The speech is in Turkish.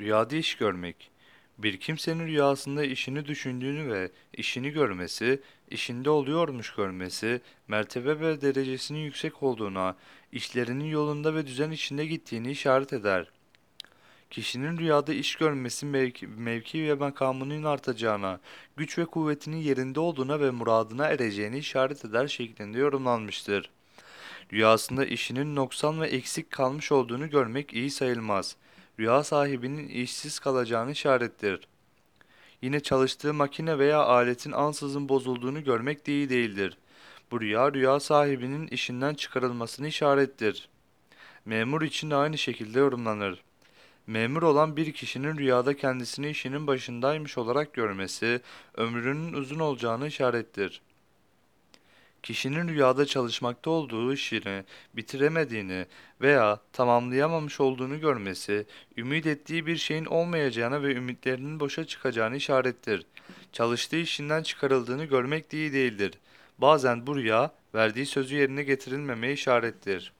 Rüyada iş görmek. Bir kimsenin rüyasında işini düşündüğünü ve işini görmesi, işinde oluyormuş görmesi, mertebe ve derecesinin yüksek olduğuna, işlerinin yolunda ve düzen içinde gittiğini işaret eder. Kişinin rüyada iş görmesi mevki, mevki ve makamının artacağına, güç ve kuvvetinin yerinde olduğuna ve muradına ereceğini işaret eder şeklinde yorumlanmıştır. Rüyasında işinin noksan ve eksik kalmış olduğunu görmek iyi sayılmaz. Rüya sahibinin işsiz kalacağını işarettir. Yine çalıştığı makine veya aletin ansızın bozulduğunu görmek de iyi değildir. Bu rüya rüya sahibinin işinden çıkarılmasını işarettir. Memur için de aynı şekilde yorumlanır. Memur olan bir kişinin rüyada kendisini işinin başındaymış olarak görmesi, ömrünün uzun olacağını işarettir. Kişinin rüyada çalışmakta olduğu işini bitiremediğini veya tamamlayamamış olduğunu görmesi, ümit ettiği bir şeyin olmayacağına ve ümitlerinin boşa çıkacağını işarettir. Çalıştığı işinden çıkarıldığını görmek de iyi değildir. Bazen bu rüya, verdiği sözü yerine getirilmemeye işarettir.